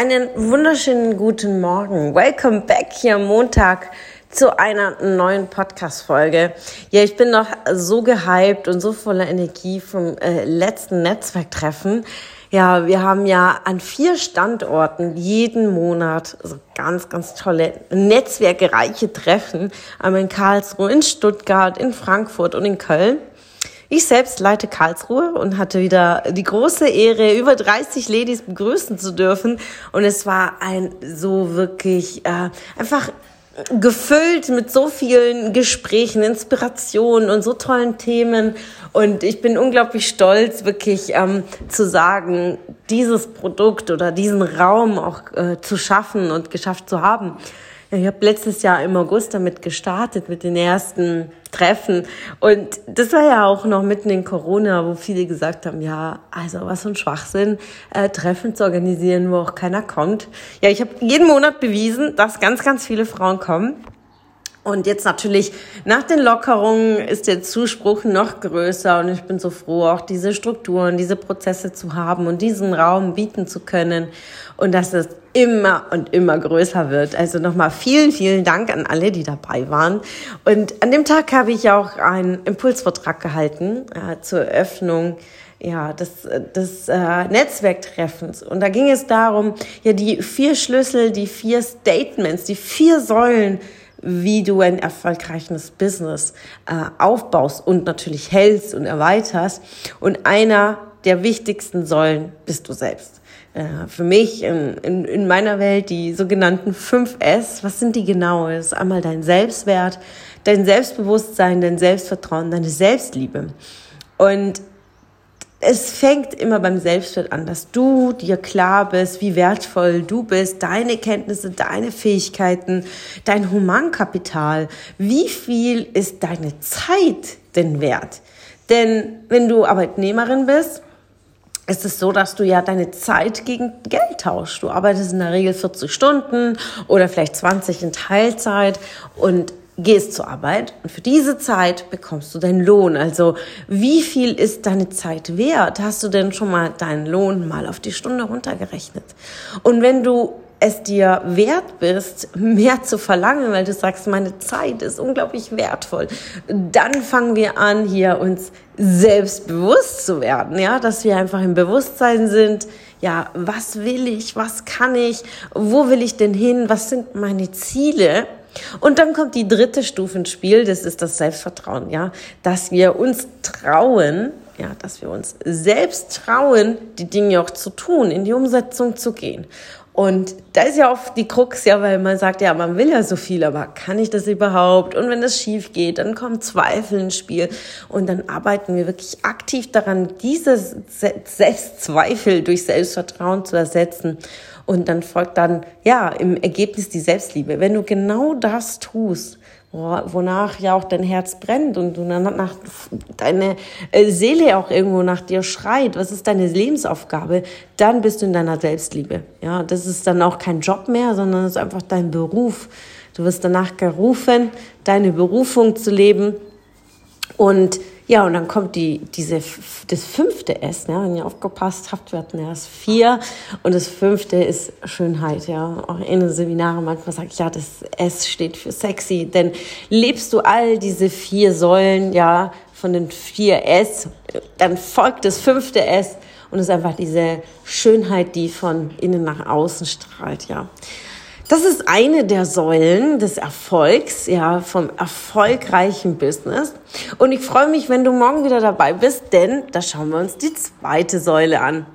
Einen wunderschönen guten Morgen. Welcome back hier Montag zu einer neuen Podcast-Folge. Ja, ich bin noch so gehypt und so voller Energie vom äh, letzten Netzwerktreffen. Ja, wir haben ja an vier Standorten jeden Monat so ganz, ganz tolle netzwerkreiche Treffen. Einmal in Karlsruhe, in Stuttgart, in Frankfurt und in Köln. Ich selbst leite Karlsruhe und hatte wieder die große Ehre, über 30 Ladies begrüßen zu dürfen. Und es war ein so wirklich äh, einfach gefüllt mit so vielen Gesprächen, Inspirationen und so tollen Themen. Und ich bin unglaublich stolz, wirklich ähm, zu sagen, dieses Produkt oder diesen Raum auch äh, zu schaffen und geschafft zu haben. Ich habe letztes Jahr im August damit gestartet, mit den ersten Treffen. Und das war ja auch noch mitten in Corona, wo viele gesagt haben, ja, also was für ein Schwachsinn, äh, Treffen zu organisieren, wo auch keiner kommt. Ja, ich habe jeden Monat bewiesen, dass ganz, ganz viele Frauen kommen. Und jetzt natürlich nach den Lockerungen ist der Zuspruch noch größer und ich bin so froh, auch diese Strukturen, diese Prozesse zu haben und diesen Raum bieten zu können und dass es immer und immer größer wird. Also nochmal vielen, vielen Dank an alle, die dabei waren. Und an dem Tag habe ich auch einen Impulsvortrag gehalten äh, zur Eröffnung ja, des, des äh, Netzwerktreffens. Und da ging es darum, ja, die vier Schlüssel, die vier Statements, die vier Säulen wie du ein erfolgreiches Business äh, aufbaust und natürlich hältst und erweiterst. Und einer der wichtigsten Säulen bist du selbst. Äh, für mich in, in, in meiner Welt die sogenannten 5S. Was sind die genau? Das ist einmal dein Selbstwert, dein Selbstbewusstsein, dein Selbstvertrauen, deine Selbstliebe. Und es fängt immer beim Selbstwert an, dass du dir klar bist, wie wertvoll du bist, deine Kenntnisse, deine Fähigkeiten, dein Humankapital. Wie viel ist deine Zeit denn wert? Denn wenn du Arbeitnehmerin bist, ist es so, dass du ja deine Zeit gegen Geld tauschst. Du arbeitest in der Regel 40 Stunden oder vielleicht 20 in Teilzeit und gehst zur Arbeit und für diese Zeit bekommst du deinen Lohn. Also wie viel ist deine Zeit wert? Hast du denn schon mal deinen Lohn mal auf die Stunde runtergerechnet? Und wenn du es dir wert bist, mehr zu verlangen, weil du sagst, meine Zeit ist unglaublich wertvoll, dann fangen wir an, hier uns selbstbewusst zu werden, ja, dass wir einfach im Bewusstsein sind, ja, was will ich, was kann ich, wo will ich denn hin, was sind meine Ziele und dann kommt die dritte Stufe ins Spiel, das ist das Selbstvertrauen, ja, dass wir uns trauen, ja, dass wir uns selbst trauen, die Dinge auch zu tun, in die Umsetzung zu gehen. Und da ist ja oft die Krux, ja, weil man sagt, ja, man will ja so viel, aber kann ich das überhaupt? Und wenn es schief geht, dann kommen Zweifel ins Spiel. Und dann arbeiten wir wirklich aktiv daran, diese Selbstzweifel durch Selbstvertrauen zu ersetzen. Und dann folgt dann, ja, im Ergebnis die Selbstliebe. Wenn du genau das tust, wonach ja auch dein Herz brennt und nach deine äh, Seele auch irgendwo nach dir schreit, was ist deine Lebensaufgabe, dann bist du in deiner Selbstliebe. Ja, das ist dann auch kein Job mehr, sondern es ist einfach dein Beruf. Du wirst danach gerufen, deine Berufung zu leben und ja, und dann kommt die, diese, das fünfte S, ne? wenn ihr aufgepasst habt, wir hatten erst vier und das fünfte ist Schönheit, ja. Auch in den Seminaren manchmal sage ich, ja, das S steht für sexy, denn lebst du all diese vier Säulen, ja, von den vier S, dann folgt das fünfte S und es ist einfach diese Schönheit, die von innen nach außen strahlt, ja. Das ist eine der Säulen des Erfolgs, ja, vom erfolgreichen Business. Und ich freue mich, wenn du morgen wieder dabei bist, denn da schauen wir uns die zweite Säule an.